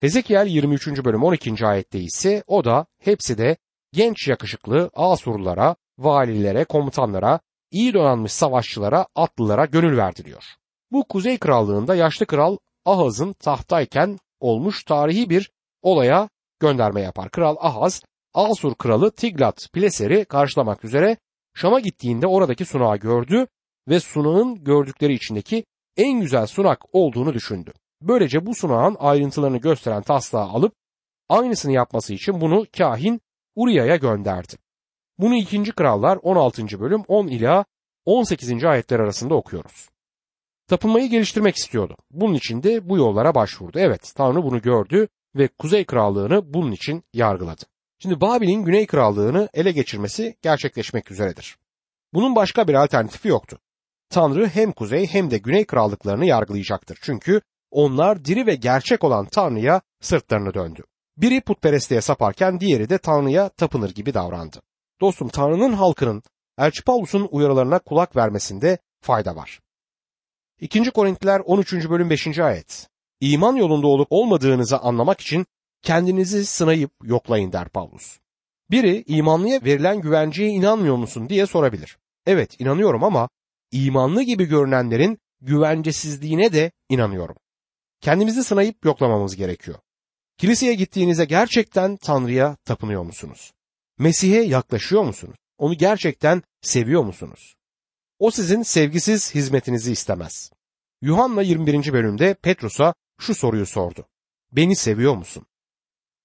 Hezekiel 23. bölüm 12. ayette ise o da hepsi de genç yakışıklı Asurlulara, valilere, komutanlara, iyi donanmış savaşçılara, atlılara gönül verdi diyor. Bu Kuzey Krallığında yaşlı kral Ahaz'ın tahtayken olmuş tarihi bir olaya gönderme yapar. Kral Ahaz, Asur kralı Tiglat Pileser'i karşılamak üzere Şam'a gittiğinde oradaki sunağı gördü ve sunağın gördükleri içindeki en güzel sunak olduğunu düşündü. Böylece bu sunağın ayrıntılarını gösteren taslağı alıp aynısını yapması için bunu kahin Uriya'ya gönderdi. Bunu 2. Krallar 16. bölüm 10 ila 18. ayetler arasında okuyoruz. Tapınmayı geliştirmek istiyordu. Bunun için de bu yollara başvurdu. Evet, Tanrı bunu gördü ve Kuzey Krallığını bunun için yargıladı. Şimdi Babil'in Güney Krallığını ele geçirmesi gerçekleşmek üzeredir. Bunun başka bir alternatifi yoktu. Tanrı hem Kuzey hem de Güney Krallıklarını yargılayacaktır. Çünkü onlar diri ve gerçek olan Tanrı'ya sırtlarını döndü. Biri putperestliğe saparken diğeri de Tanrı'ya tapınır gibi davrandı. Dostum Tanrı'nın halkının Elçi Paulus'un uyarılarına kulak vermesinde fayda var. 2. Korintiler 13. bölüm 5. ayet. İman yolunda olup olmadığınızı anlamak için kendinizi sınayıp yoklayın der Paulus. Biri imanlıya verilen güvenceye inanmıyor musun diye sorabilir. Evet inanıyorum ama imanlı gibi görünenlerin güvencesizliğine de inanıyorum. Kendimizi sınayıp yoklamamız gerekiyor. Kiliseye gittiğinizde gerçekten Tanrı'ya tapınıyor musunuz? Mesih'e yaklaşıyor musunuz? Onu gerçekten seviyor musunuz? O sizin sevgisiz hizmetinizi istemez. Yuhanna 21. bölümde Petrus'a şu soruyu sordu. Beni seviyor musun?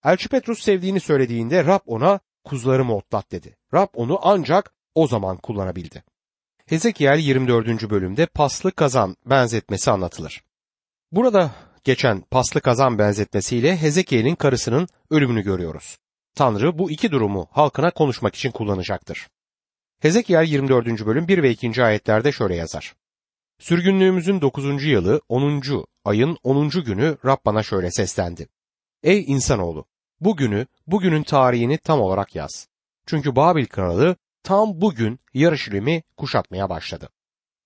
Elçi Petrus sevdiğini söylediğinde Rab ona kuzularımı otlat dedi. Rab onu ancak o zaman kullanabildi. Hezekiel 24. bölümde paslı kazan benzetmesi anlatılır. Burada geçen paslı kazan benzetmesiyle Hezekiel'in karısının ölümünü görüyoruz. Tanrı bu iki durumu halkına konuşmak için kullanacaktır. Hezekiel 24. bölüm 1 ve 2. ayetlerde şöyle yazar. Sürgünlüğümüzün 9. yılı 10. ayın 10. günü Rab bana şöyle seslendi. Ey insanoğlu! Bugünü, bugünün tarihini tam olarak yaz. Çünkü Babil kralı tam bugün Yarışilim'i kuşatmaya başladı.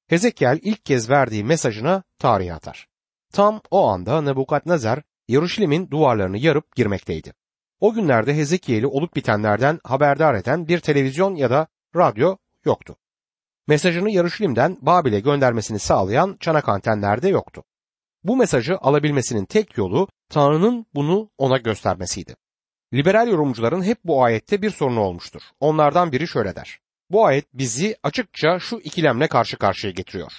Hezekiel ilk kez verdiği mesajına tarih atar. Tam o anda Nebukadnezar Yarışilim'in duvarlarını yarıp girmekteydi. O günlerde Hezekiel'i olup bitenlerden haberdar eden bir televizyon ya da radyo yoktu. Mesajını Yarışilim'den Babil'e göndermesini sağlayan çanak antenler de yoktu. Bu mesajı alabilmesinin tek yolu Tanrı'nın bunu ona göstermesiydi. Liberal yorumcuların hep bu ayette bir sorunu olmuştur. Onlardan biri şöyle der. Bu ayet bizi açıkça şu ikilemle karşı karşıya getiriyor.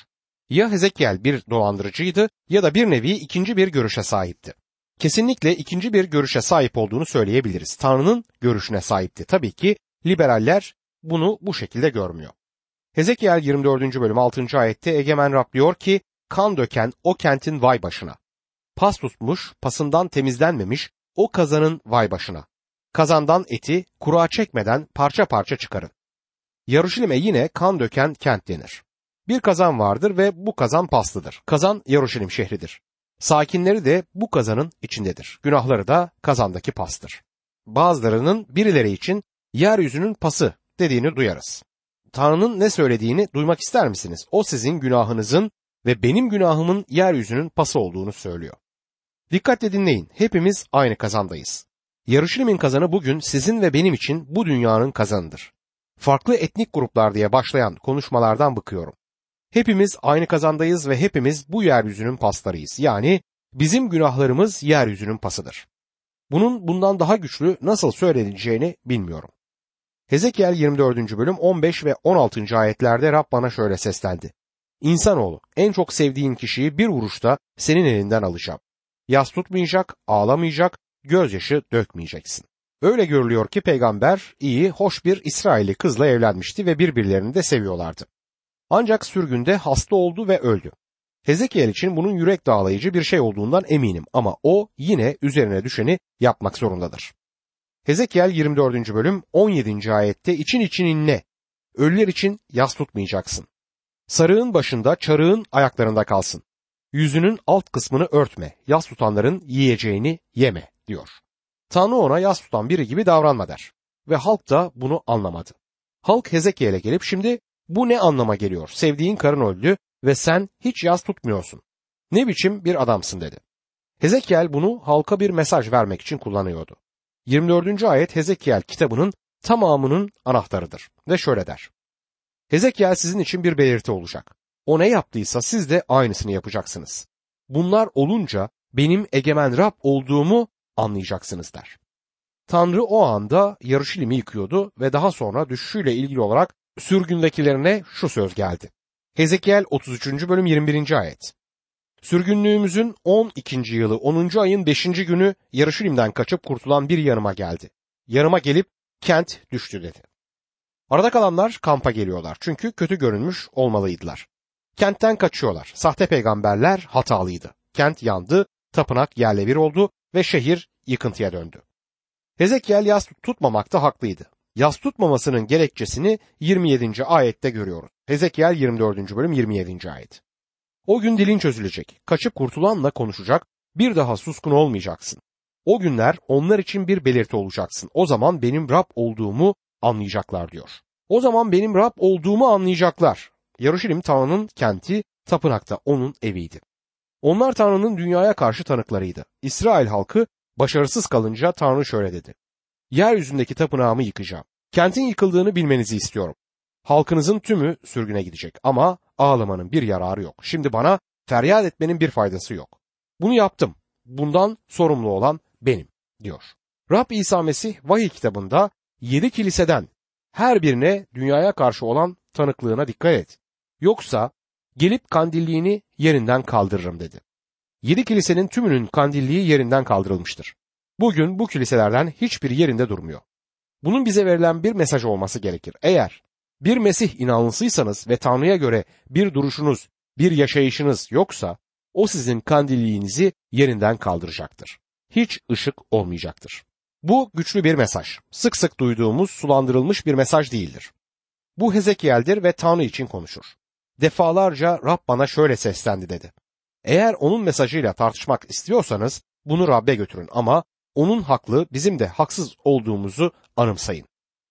Ya Hezekiel bir dolandırıcıydı ya da bir nevi ikinci bir görüşe sahipti. Kesinlikle ikinci bir görüşe sahip olduğunu söyleyebiliriz. Tanrı'nın görüşüne sahipti. Tabii ki liberaller bunu bu şekilde görmüyor. Hezekiel 24. bölüm 6. ayette Egemen Rab diyor ki kan döken o kentin vay başına. Pas tutmuş, pasından temizlenmemiş o kazanın vay başına. Kazandan eti kura çekmeden parça parça çıkarın. Yaruşilim'e yine kan döken kent denir. Bir kazan vardır ve bu kazan paslıdır. Kazan Yaruşilim şehridir. Sakinleri de bu kazanın içindedir. Günahları da kazandaki pastır. Bazılarının birileri için yeryüzünün pası dediğini duyarız. Tanrı'nın ne söylediğini duymak ister misiniz? O sizin günahınızın ve benim günahımın yeryüzünün pası olduğunu söylüyor. Dikkatle dinleyin. Hepimiz aynı kazandayız. Yarışilimin kazanı bugün sizin ve benim için bu dünyanın kazanıdır. Farklı etnik gruplar diye başlayan konuşmalardan bıkıyorum. Hepimiz aynı kazandayız ve hepimiz bu yeryüzünün paslarıyız. Yani bizim günahlarımız yeryüzünün pasıdır. Bunun bundan daha güçlü nasıl söyleneceğini bilmiyorum. Hezekiel 24. bölüm 15 ve 16. ayetlerde Rab bana şöyle seslendi. İnsanoğlu en çok sevdiğin kişiyi bir vuruşta senin elinden alacağım. Yas tutmayacak, ağlamayacak, gözyaşı dökmeyeceksin. Öyle görülüyor ki peygamber iyi, hoş bir İsrailli kızla evlenmişti ve birbirlerini de seviyorlardı. Ancak sürgünde hasta oldu ve öldü. Hezekiel için bunun yürek dağlayıcı bir şey olduğundan eminim ama o yine üzerine düşeni yapmak zorundadır. Hezekiel 24. bölüm 17. ayette için için inle. Ölüler için yas tutmayacaksın. Sarığın başında çarığın ayaklarında kalsın. Yüzünün alt kısmını örtme. Yas tutanların yiyeceğini yeme diyor. Tanrı ona yas tutan biri gibi davranma der. Ve halk da bunu anlamadı. Halk Hezekiel'e gelip şimdi bu ne anlama geliyor? Sevdiğin karın öldü ve sen hiç yas tutmuyorsun. Ne biçim bir adamsın dedi. Hezekiel bunu halka bir mesaj vermek için kullanıyordu. 24. ayet Hezekiel kitabının tamamının anahtarıdır ve şöyle der. Hezekiel sizin için bir belirti olacak. O ne yaptıysa siz de aynısını yapacaksınız. Bunlar olunca benim egemen Rab olduğumu anlayacaksınız der. Tanrı o anda Yarışilim'i yıkıyordu ve daha sonra düşüşüyle ilgili olarak sürgündekilerine şu söz geldi. Hezekiel 33. bölüm 21. ayet. Sürgünlüğümüzün 12. yılı 10. ayın 5. günü Yarışilim'den kaçıp kurtulan bir yanıma geldi. Yanıma gelip kent düştü dedi. Arada kalanlar kampa geliyorlar çünkü kötü görünmüş olmalıydılar. Kentten kaçıyorlar. Sahte peygamberler hatalıydı. Kent yandı, tapınak yerle bir oldu ve şehir yıkıntıya döndü. Hezekiel yas tutmamakta haklıydı. Yas tutmamasının gerekçesini 27. ayette görüyoruz. Hezekiel 24. bölüm 27. ayet. O gün dilin çözülecek. Kaçıp kurtulanla konuşacak. Bir daha suskun olmayacaksın. O günler onlar için bir belirti olacaksın. O zaman benim Rab olduğumu anlayacaklar diyor. O zaman benim Rab olduğumu anlayacaklar. Yarışilim Tanrı'nın kenti, tapınakta onun eviydi. Onlar Tanrı'nın dünyaya karşı tanıklarıydı. İsrail halkı başarısız kalınca Tanrı şöyle dedi. Yeryüzündeki tapınağımı yıkacağım. Kentin yıkıldığını bilmenizi istiyorum. Halkınızın tümü sürgüne gidecek ama ağlamanın bir yararı yok. Şimdi bana feryat etmenin bir faydası yok. Bunu yaptım. Bundan sorumlu olan benim diyor. Rab İsa Mesih vahiy kitabında yedi kiliseden her birine dünyaya karşı olan tanıklığına dikkat et. Yoksa gelip kandilliğini yerinden kaldırırım dedi. Yedi kilisenin tümünün kandilliği yerinden kaldırılmıştır. Bugün bu kiliselerden hiçbir yerinde durmuyor. Bunun bize verilen bir mesaj olması gerekir. Eğer bir Mesih inanlısıysanız ve Tanrı'ya göre bir duruşunuz, bir yaşayışınız yoksa o sizin kandilliğinizi yerinden kaldıracaktır. Hiç ışık olmayacaktır. Bu güçlü bir mesaj. Sık sık duyduğumuz sulandırılmış bir mesaj değildir. Bu Hezekiel'dir ve Tanrı için konuşur. Defalarca Rab bana şöyle seslendi dedi. Eğer onun mesajıyla tartışmak istiyorsanız bunu Rab'be götürün ama onun haklı bizim de haksız olduğumuzu anımsayın.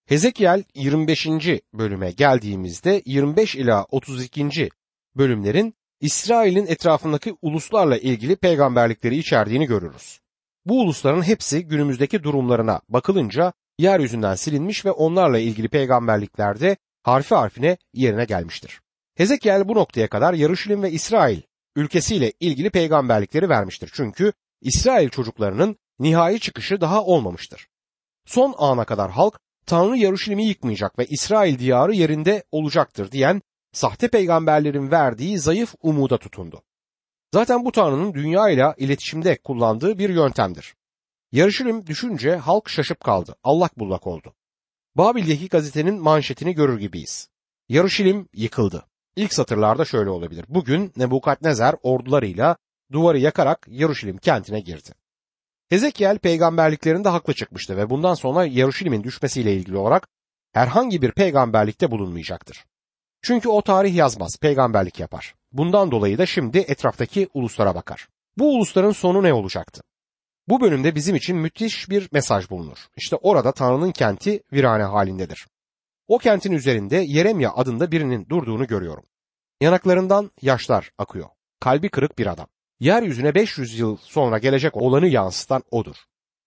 Hezekiel 25. bölüme geldiğimizde 25 ila 32. bölümlerin İsrail'in etrafındaki uluslarla ilgili peygamberlikleri içerdiğini görürüz. Bu ulusların hepsi günümüzdeki durumlarına bakılınca yeryüzünden silinmiş ve onlarla ilgili peygamberliklerde harfi harfine yerine gelmiştir. Hezekiel bu noktaya kadar Yarışilim ve İsrail ülkesiyle ilgili peygamberlikleri vermiştir. Çünkü İsrail çocuklarının nihai çıkışı daha olmamıştır. Son ana kadar halk Tanrı Yaruşilim'i yıkmayacak ve İsrail diyarı yerinde olacaktır diyen sahte peygamberlerin verdiği zayıf umuda tutundu. Zaten bu Tanrı'nın dünya ile iletişimde kullandığı bir yöntemdir. Yarışilim düşünce halk şaşıp kaldı. Allak bullak oldu. Babil'deki gazetenin manşetini görür gibiyiz. Yarışilim yıkıldı. İlk satırlarda şöyle olabilir. Bugün Nebukadnezar ordularıyla duvarı yakarak Yaruşilim kentine girdi. Hezekiel peygamberliklerinde haklı çıkmıştı ve bundan sonra Yaruşilim'in düşmesiyle ilgili olarak herhangi bir peygamberlikte bulunmayacaktır. Çünkü o tarih yazmaz, peygamberlik yapar. Bundan dolayı da şimdi etraftaki uluslara bakar. Bu ulusların sonu ne olacaktı? Bu bölümde bizim için müthiş bir mesaj bulunur. İşte orada Tanrı'nın kenti virane halindedir. O kentin üzerinde Yeremya adında birinin durduğunu görüyorum. Yanaklarından yaşlar akıyor. Kalbi kırık bir adam. Yeryüzüne 500 yıl sonra gelecek olanı yansıtan odur.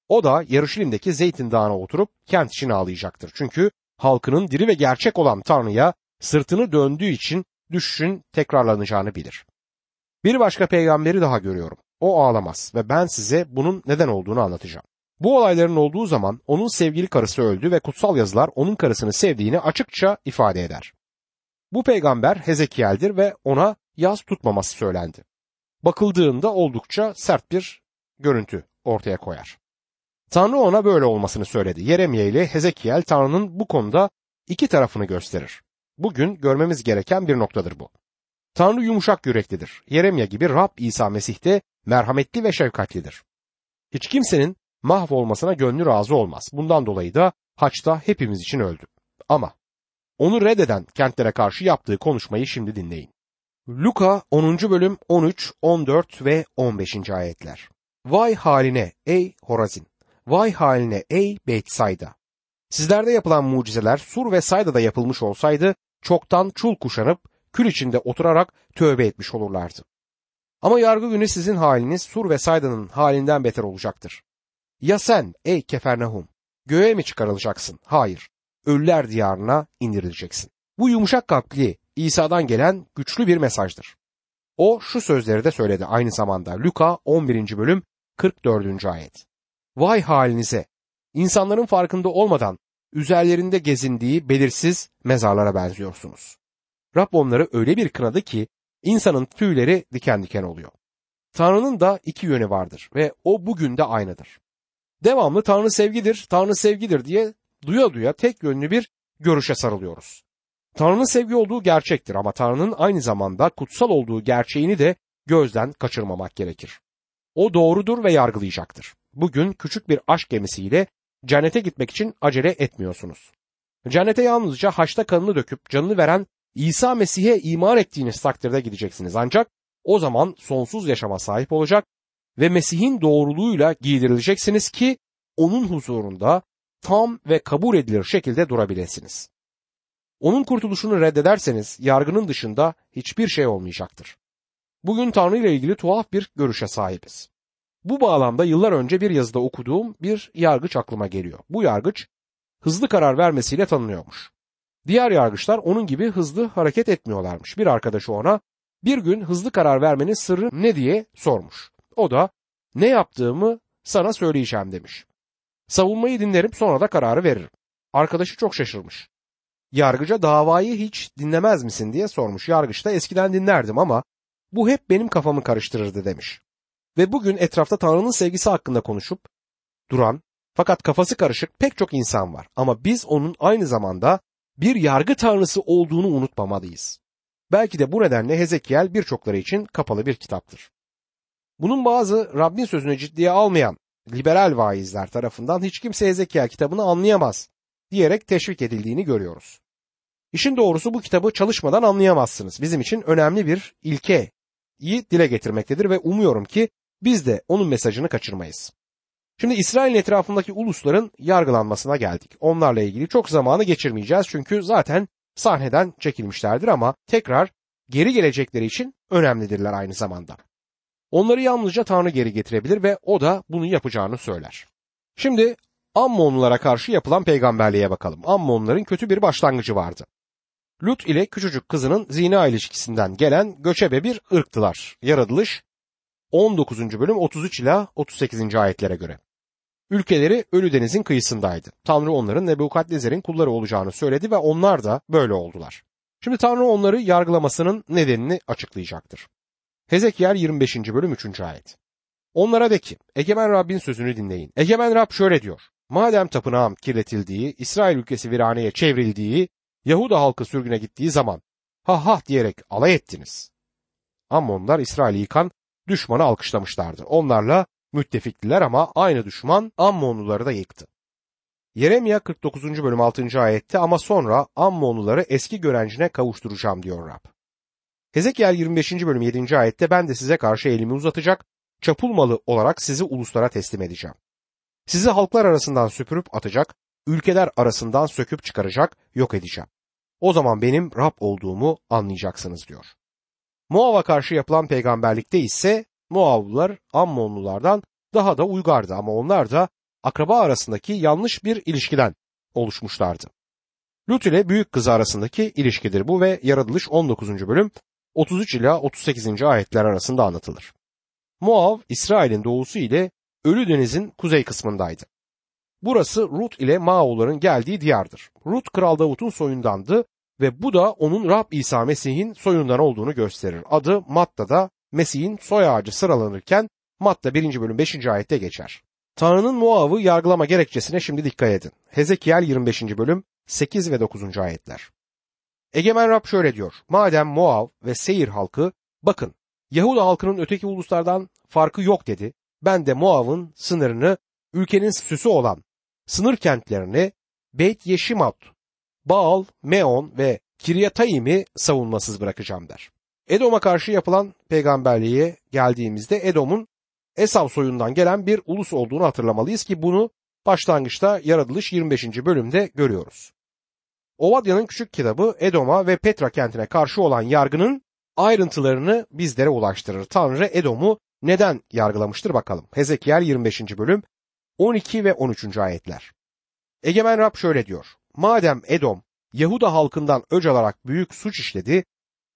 O da Yarışilim'deki Zeytin Dağı'na oturup kent için ağlayacaktır. Çünkü halkının diri ve gerçek olan Tanrı'ya sırtını döndüğü için düşüşün tekrarlanacağını bilir. Bir başka peygamberi daha görüyorum. O ağlamaz ve ben size bunun neden olduğunu anlatacağım. Bu olayların olduğu zaman onun sevgili karısı öldü ve kutsal yazılar onun karısını sevdiğini açıkça ifade eder. Bu peygamber Hezekiel'dir ve ona yaz tutmaması söylendi. Bakıldığında oldukça sert bir görüntü ortaya koyar. Tanrı ona böyle olmasını söyledi. Yeremye ile Hezekiel Tanrı'nın bu konuda iki tarafını gösterir. Bugün görmemiz gereken bir noktadır bu. Tanrı yumuşak yüreklidir. Yeremye gibi Rab İsa Mesih de merhametli ve şefkatlidir. Hiç kimsenin mahvolmasına gönlü razı olmaz. Bundan dolayı da haçta hepimiz için öldü. Ama onu reddeden kentlere karşı yaptığı konuşmayı şimdi dinleyin. Luka 10. bölüm 13, 14 ve 15. ayetler. Vay haline ey Horazin! Vay haline ey Betsayda! Sizlerde yapılan mucizeler Sur ve Sayda'da yapılmış olsaydı çoktan çul kuşanıp kül içinde oturarak tövbe etmiş olurlardı. Ama yargı günü sizin haliniz Sur ve Sayda'nın halinden beter olacaktır. Ya sen ey Kefernahum göğe mi çıkarılacaksın? Hayır. Ölüler diyarına indirileceksin. Bu yumuşak kalpli İsa'dan gelen güçlü bir mesajdır. O şu sözleri de söyledi aynı zamanda Luka 11. bölüm 44. ayet. Vay halinize! İnsanların farkında olmadan üzerlerinde gezindiği belirsiz mezarlara benziyorsunuz. Rab onları öyle bir kınadı ki insanın tüyleri diken diken oluyor. Tanrı'nın da iki yönü vardır ve o bugün de aynıdır. Devamlı Tanrı sevgidir, Tanrı sevgidir diye duya duya tek yönlü bir görüşe sarılıyoruz. Tanrı'nın sevgi olduğu gerçektir ama Tanrı'nın aynı zamanda kutsal olduğu gerçeğini de gözden kaçırmamak gerekir. O doğrudur ve yargılayacaktır. Bugün küçük bir aşk gemisiyle cennete gitmek için acele etmiyorsunuz. Cennete yalnızca haçta kanını döküp canını veren İsa Mesih'e iman ettiğiniz takdirde gideceksiniz. Ancak o zaman sonsuz yaşama sahip olacak ve Mesih'in doğruluğuyla giydirileceksiniz ki onun huzurunda tam ve kabul edilir şekilde durabilirsiniz. Onun kurtuluşunu reddederseniz yargının dışında hiçbir şey olmayacaktır. Bugün Tanrı ile ilgili tuhaf bir görüşe sahibiz. Bu bağlamda yıllar önce bir yazıda okuduğum bir yargıç aklıma geliyor. Bu yargıç hızlı karar vermesiyle tanınıyormuş. Diğer yargıçlar onun gibi hızlı hareket etmiyorlarmış. Bir arkadaşı ona bir gün hızlı karar vermenin sırrı ne diye sormuş. O da ne yaptığımı sana söyleyeceğim demiş. Savunmayı dinlerim sonra da kararı veririm. Arkadaşı çok şaşırmış. Yargıca davayı hiç dinlemez misin diye sormuş. Yargıç da eskiden dinlerdim ama bu hep benim kafamı karıştırırdı demiş. Ve bugün etrafta Tanrı'nın sevgisi hakkında konuşup duran fakat kafası karışık pek çok insan var. Ama biz onun aynı zamanda bir yargı tanrısı olduğunu unutmamalıyız. Belki de bu nedenle Hezekiel birçokları için kapalı bir kitaptır. Bunun bazı Rabbin sözünü ciddiye almayan liberal vaizler tarafından hiç kimse Hezekiel kitabını anlayamaz diyerek teşvik edildiğini görüyoruz. İşin doğrusu bu kitabı çalışmadan anlayamazsınız. Bizim için önemli bir ilkeyi dile getirmektedir ve umuyorum ki biz de onun mesajını kaçırmayız. Şimdi İsrail'in etrafındaki ulusların yargılanmasına geldik. Onlarla ilgili çok zamanı geçirmeyeceğiz çünkü zaten sahneden çekilmişlerdir ama tekrar geri gelecekleri için önemlidirler aynı zamanda. Onları yalnızca Tanrı geri getirebilir ve o da bunu yapacağını söyler. Şimdi Ammonlulara karşı yapılan peygamberliğe bakalım. Ammonların kötü bir başlangıcı vardı. Lut ile küçücük kızının zina ilişkisinden gelen göçebe bir ırktılar. Yaratılış 19. bölüm 33 ila 38. ayetlere göre. Ülkeleri Ölü Deniz'in kıyısındaydı. Tanrı onların Nebukadnezer'in kulları olacağını söyledi ve onlar da böyle oldular. Şimdi Tanrı onları yargılamasının nedenini açıklayacaktır. Hezekiel 25. bölüm 3. ayet. Onlara de ki, Egemen Rabbin sözünü dinleyin. Egemen Rab şöyle diyor. Madem tapınağım kirletildiği, İsrail ülkesi viraneye çevrildiği, Yahuda halkı sürgüne gittiği zaman ha ha diyerek alay ettiniz. Ammonlar İsrail'i yıkan düşmanı alkışlamışlardı. Onlarla müttefiktiler ama aynı düşman Ammonluları da yıktı. Yeremya 49. bölüm 6. ayette ama sonra Ammonluları eski görencine kavuşturacağım diyor Rab. Hezekiel 25. bölüm 7. ayette ben de size karşı elimi uzatacak, çapulmalı olarak sizi uluslara teslim edeceğim. Sizi halklar arasından süpürüp atacak, ülkeler arasından söküp çıkaracak, yok edeceğim. O zaman benim Rab olduğumu anlayacaksınız diyor. Moab'a karşı yapılan peygamberlikte ise Moablılar Ammonlulardan daha da uygardı ama onlar da akraba arasındaki yanlış bir ilişkiden oluşmuşlardı. Lut ile büyük kızı arasındaki ilişkidir bu ve yaratılış 19. bölüm 33 ila 38. ayetler arasında anlatılır. Moab, İsrail'in doğusu ile Ölü Deniz'in kuzey kısmındaydı. Burası Rut ile Mao'ların geldiği diyardır. Rut Kral Davut'un soyundandı ve bu da onun Rab İsa Mesih'in soyundan olduğunu gösterir. Adı Matta'da Mesih'in soy ağacı sıralanırken Matta 1. bölüm 5. ayette geçer. Tanrı'nın Moab'ı yargılama gerekçesine şimdi dikkat edin. Hezekiel 25. bölüm 8 ve 9. ayetler. Egemen Rab şöyle diyor. Madem Moab ve Seyir halkı bakın Yahuda halkının öteki uluslardan farkı yok dedi. Ben de Moab'ın sınırını ülkenin süsü olan sınır kentlerini Beyt Yeşimot, Baal, Meon ve Kiryatayim'i savunmasız bırakacağım der. Edom'a karşı yapılan peygamberliğe geldiğimizde Edom'un Esav soyundan gelen bir ulus olduğunu hatırlamalıyız ki bunu başlangıçta yaratılış 25. bölümde görüyoruz. Ovadya'nın küçük kitabı Edom'a ve Petra kentine karşı olan yargının ayrıntılarını bizlere ulaştırır. Tanrı Edom'u neden yargılamıştır bakalım. Hezekiel 25. bölüm 12 ve 13. ayetler. Egemen Rab şöyle diyor. Madem Edom Yahuda halkından öc alarak büyük suç işledi,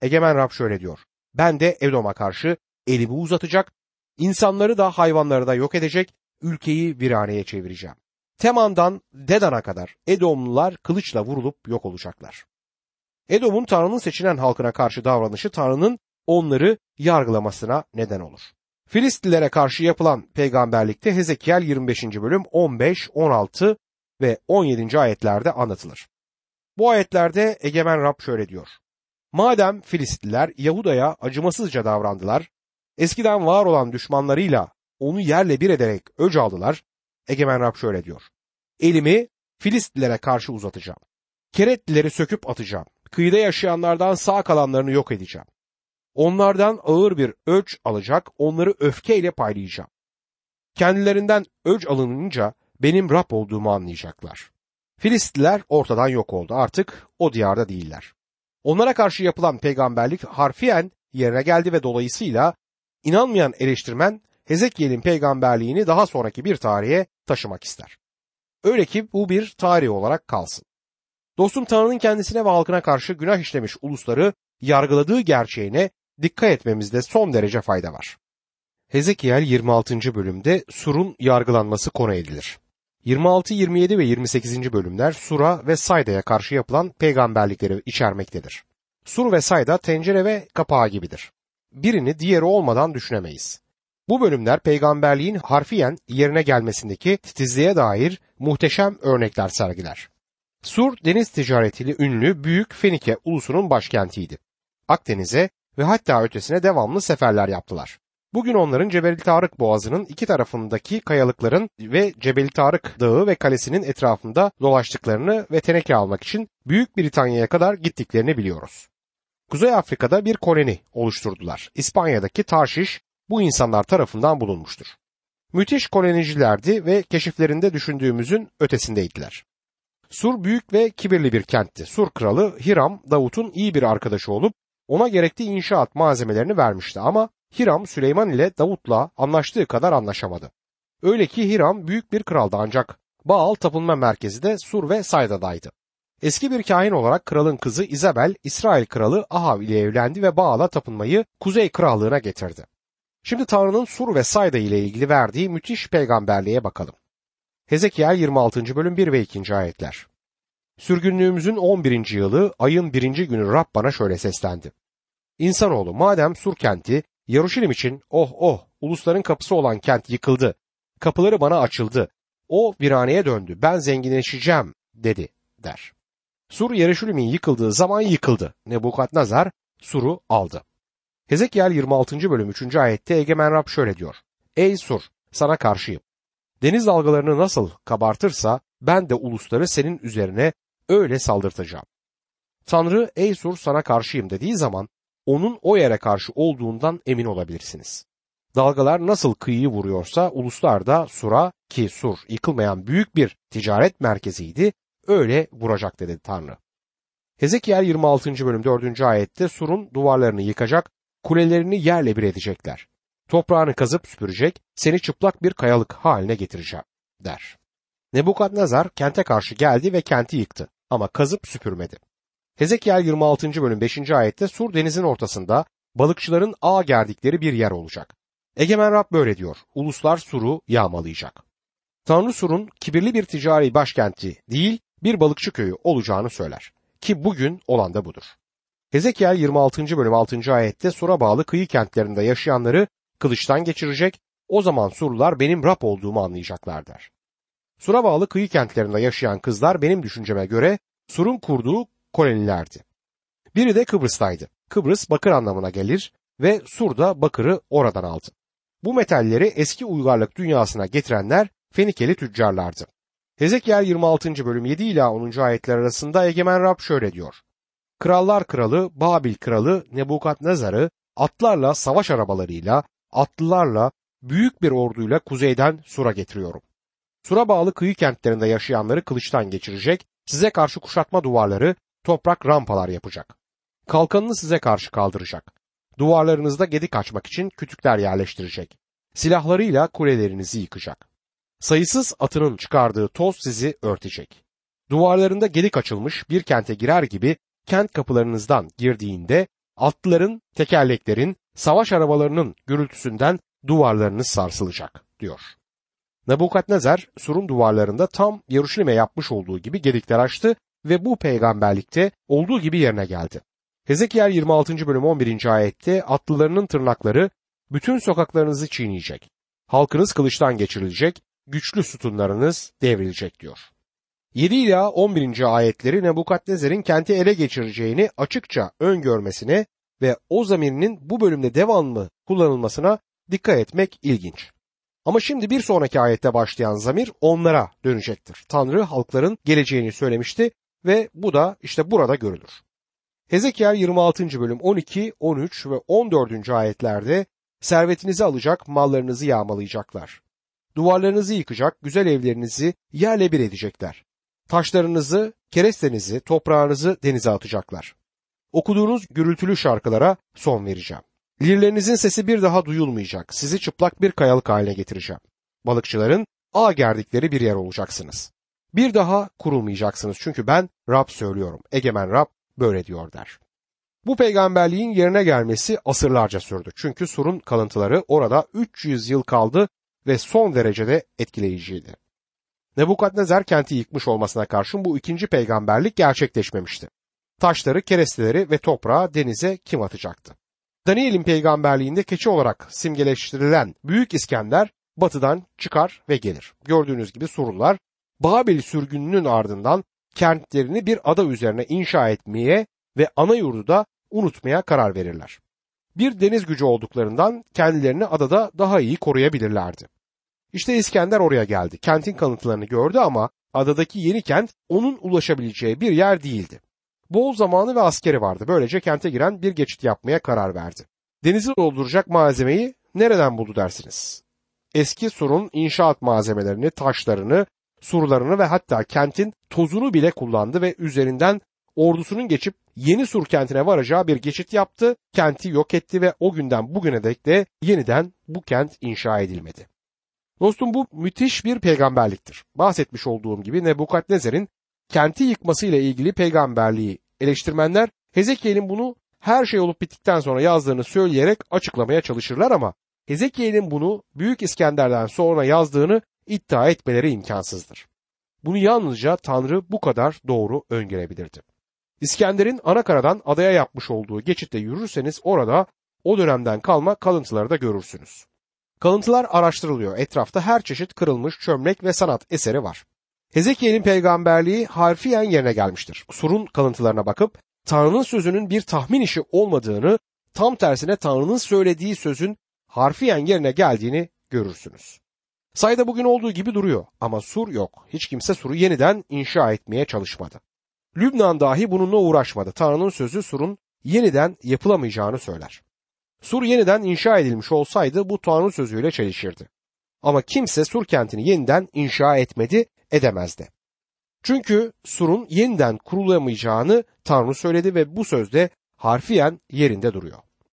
Egemen Rab şöyle diyor. Ben de Edom'a karşı elimi uzatacak, insanları da hayvanları da yok edecek, ülkeyi viraneye çevireceğim. Teman'dan Dedan'a kadar Edomlular kılıçla vurulup yok olacaklar. Edom'un Tanrı'nın seçilen halkına karşı davranışı Tanrı'nın onları yargılamasına neden olur. Filistlilere karşı yapılan peygamberlikte Hezekiel 25. bölüm 15, 16 ve 17. ayetlerde anlatılır. Bu ayetlerde Egemen Rab şöyle diyor. Madem Filistliler Yahuda'ya acımasızca davrandılar, eskiden var olan düşmanlarıyla onu yerle bir ederek öc aldılar, Egemen Rab şöyle diyor. Elimi Filistlilere karşı uzatacağım. Keretlileri söküp atacağım. Kıyıda yaşayanlardan sağ kalanlarını yok edeceğim. Onlardan ağır bir öc alacak, onları öfkeyle paylayacağım. Kendilerinden öc alınınca benim Rab olduğumu anlayacaklar. Filistliler ortadan yok oldu. Artık o diyarda değiller. Onlara karşı yapılan peygamberlik harfiyen yerine geldi ve dolayısıyla inanmayan eleştirmen Hezekiel'in peygamberliğini daha sonraki bir tarihe taşımak ister. Öyle ki bu bir tarih olarak kalsın. Dostum Tanrı'nın kendisine ve halkına karşı günah işlemiş ulusları yargıladığı gerçeğine dikkat etmemizde son derece fayda var. Hezekiel 26. bölümde Sur'un yargılanması konu edilir. 26, 27 ve 28. bölümler Sur'a ve Sayda'ya karşı yapılan peygamberlikleri içermektedir. Sur ve Sayda tencere ve kapağı gibidir. Birini diğeri olmadan düşünemeyiz. Bu bölümler peygamberliğin harfiyen yerine gelmesindeki titizliğe dair muhteşem örnekler sergiler. Sur deniz ticaretiyle ünlü büyük Fenike ulusunun başkentiydi. Akdeniz'e ve hatta ötesine devamlı seferler yaptılar. Bugün onların Cebel Tarık Boğazı'nın iki tarafındaki kayalıkların ve Cebel Tarık Dağı ve kalesinin etrafında dolaştıklarını ve teneke almak için Büyük Britanya'ya kadar gittiklerini biliyoruz. Kuzey Afrika'da bir koloni oluşturdular. İspanya'daki Tarşiş bu insanlar tarafından bulunmuştur. Müthiş kolonicilerdi ve keşiflerinde düşündüğümüzün ötesindeydiler. Sur büyük ve kibirli bir kentti. Sur kralı Hiram Davut'un iyi bir arkadaşı olup ona gerekli inşaat malzemelerini vermişti ama Hiram Süleyman ile Davut'la anlaştığı kadar anlaşamadı. Öyle ki Hiram büyük bir kraldı ancak Baal tapınma merkezi de Sur ve Sayda'daydı. Eski bir kahin olarak kralın kızı Isabel, İsrail kralı Ahav ile evlendi ve Baal'a tapınmayı Kuzey Krallığına getirdi. Şimdi Tanrı'nın Sur ve Sayda ile ilgili verdiği müthiş peygamberliğe bakalım. Hezekiel 26. bölüm 1 ve 2. ayetler. Sürgünlüğümüzün 11. yılı ayın 1. günü Rab bana şöyle seslendi. İnsanoğlu madem Sur kenti Yaruşilim için oh oh ulusların kapısı olan kent yıkıldı. Kapıları bana açıldı. O viraneye döndü. Ben zenginleşeceğim dedi der. Sur Yaruşilim'in yıkıldığı zaman yıkıldı. Nebukadnezar Sur'u aldı. Hezekiel 26. bölüm 3. ayette Egemen Rab şöyle diyor. Ey Sur sana karşıyım. Deniz dalgalarını nasıl kabartırsa ben de ulusları senin üzerine öyle saldırtacağım. Tanrı ey Sur sana karşıyım dediği zaman onun o yere karşı olduğundan emin olabilirsiniz. Dalgalar nasıl kıyıyı vuruyorsa uluslar da Sur'a ki Sur yıkılmayan büyük bir ticaret merkeziydi öyle vuracak dedi Tanrı. Hezekiel 26. bölüm 4. ayette Sur'un duvarlarını yıkacak, kulelerini yerle bir edecekler. Toprağını kazıp süpürecek, seni çıplak bir kayalık haline getireceğim der. Nebukadnezar kente karşı geldi ve kenti yıktı ama kazıp süpürmedi. Hezekiel 26. bölüm 5. ayette Sur denizin ortasında balıkçıların ağ gerdikleri bir yer olacak. Egemen Rab böyle diyor. Uluslar Sur'u yağmalayacak. Tanrı Sur'un kibirli bir ticari başkenti değil bir balıkçı köyü olacağını söyler. Ki bugün olan da budur. Hezekiel 26. bölüm 6. ayette Sur'a bağlı kıyı kentlerinde yaşayanları kılıçtan geçirecek, o zaman Surlular benim Rab olduğumu anlayacaklar der. Sur'a bağlı kıyı kentlerinde yaşayan kızlar benim düşünceme göre Sur'un kurduğu kolonilerdi. Biri de Kıbrıs'taydı. Kıbrıs bakır anlamına gelir ve Sur da bakırı oradan aldı. Bu metalleri eski uygarlık dünyasına getirenler Fenikeli tüccarlardı. Hezekiel 26. bölüm 7 ila 10. ayetler arasında Egemen Rab şöyle diyor. Krallar kralı Babil kralı Nebukadnezar'ı atlarla savaş arabalarıyla, atlılarla, büyük bir orduyla kuzeyden Sur'a getiriyorum. Sur'a bağlı kıyı kentlerinde yaşayanları kılıçtan geçirecek, size karşı kuşatma duvarları, toprak rampalar yapacak. Kalkanını size karşı kaldıracak. Duvarlarınızda gedik açmak için kütükler yerleştirecek. Silahlarıyla kulelerinizi yıkacak. Sayısız atının çıkardığı toz sizi örtecek. Duvarlarında gedik açılmış bir kente girer gibi kent kapılarınızdan girdiğinde atlıların, tekerleklerin, savaş arabalarının gürültüsünden duvarlarınız sarsılacak diyor. Nebukadnezar surun duvarlarında tam Yeruşalim'e yapmış olduğu gibi gedikler açtı ve bu peygamberlikte olduğu gibi yerine geldi. Hezekiel 26. bölüm 11. ayette atlılarının tırnakları bütün sokaklarınızı çiğneyecek. Halkınız kılıçtan geçirilecek, güçlü sütunlarınız devrilecek diyor. 7 ila 11. ayetleri Nebukadnezar'ın kenti ele geçireceğini açıkça öngörmesine ve o zamirinin bu bölümde devamlı kullanılmasına dikkat etmek ilginç. Ama şimdi bir sonraki ayette başlayan zamir onlara dönecektir. Tanrı halkların geleceğini söylemişti ve bu da işte burada görülür. Hezekiel 26. bölüm 12, 13 ve 14. ayetlerde servetinizi alacak, mallarınızı yağmalayacaklar. Duvarlarınızı yıkacak, güzel evlerinizi yerle bir edecekler. Taşlarınızı, kerestenizi, toprağınızı denize atacaklar. Okuduğunuz gürültülü şarkılara son vereceğim. Lirlerinizin sesi bir daha duyulmayacak. Sizi çıplak bir kayalık haline getireceğim. Balıkçıların ağ gerdikleri bir yer olacaksınız. Bir daha kurulmayacaksınız çünkü ben Rab söylüyorum. Egemen Rab böyle diyor der. Bu peygamberliğin yerine gelmesi asırlarca sürdü. Çünkü surun kalıntıları orada 300 yıl kaldı ve son derecede etkileyiciydi. Nebukadnezar kenti yıkmış olmasına karşın bu ikinci peygamberlik gerçekleşmemişti. Taşları, keresteleri ve toprağı denize kim atacaktı? Daniel'in peygamberliğinde keçi olarak simgeleştirilen Büyük İskender batıdan çıkar ve gelir. Gördüğünüz gibi Surlular Babil sürgününün ardından kentlerini bir ada üzerine inşa etmeye ve ana yurdu da unutmaya karar verirler. Bir deniz gücü olduklarından kendilerini adada daha iyi koruyabilirlerdi. İşte İskender oraya geldi. Kentin kanıtlarını gördü ama adadaki yeni kent onun ulaşabileceği bir yer değildi. Bol zamanı ve askeri vardı. Böylece kente giren bir geçit yapmaya karar verdi. Denizi dolduracak malzemeyi nereden buldu dersiniz? Eski surun inşaat malzemelerini, taşlarını, surlarını ve hatta kentin tozunu bile kullandı ve üzerinden ordusunun geçip yeni sur kentine varacağı bir geçit yaptı, kenti yok etti ve o günden bugüne dek de yeniden bu kent inşa edilmedi. Dostum bu müthiş bir peygamberliktir. Bahsetmiş olduğum gibi Nebukadnezar'ın kenti yıkmasıyla ilgili peygamberliği eleştirmenler Hezekiel'in bunu her şey olup bittikten sonra yazdığını söyleyerek açıklamaya çalışırlar ama Hezekiel'in bunu Büyük İskender'den sonra yazdığını iddia etmeleri imkansızdır. Bunu yalnızca Tanrı bu kadar doğru öngörebilirdi. İskender'in Anakaradan adaya yapmış olduğu geçitte yürürseniz orada o dönemden kalma kalıntıları da görürsünüz. Kalıntılar araştırılıyor. Etrafta her çeşit kırılmış çömlek ve sanat eseri var. Hezekiel'in peygamberliği harfiyen yerine gelmiştir. Surun kalıntılarına bakıp Tanrı'nın sözünün bir tahmin işi olmadığını, tam tersine Tanrı'nın söylediği sözün harfiyen yerine geldiğini görürsünüz. Sayda bugün olduğu gibi duruyor ama sur yok. Hiç kimse suru yeniden inşa etmeye çalışmadı. Lübnan dahi bununla uğraşmadı. Tanrı'nın sözü surun yeniden yapılamayacağını söyler. Sur yeniden inşa edilmiş olsaydı bu Tanrı sözüyle çelişirdi. Ama kimse Sur kentini yeniden inşa etmedi, edemezdi. Çünkü Sur'un yeniden kurulamayacağını Tanrı söyledi ve bu sözde harfiyen yerinde duruyor.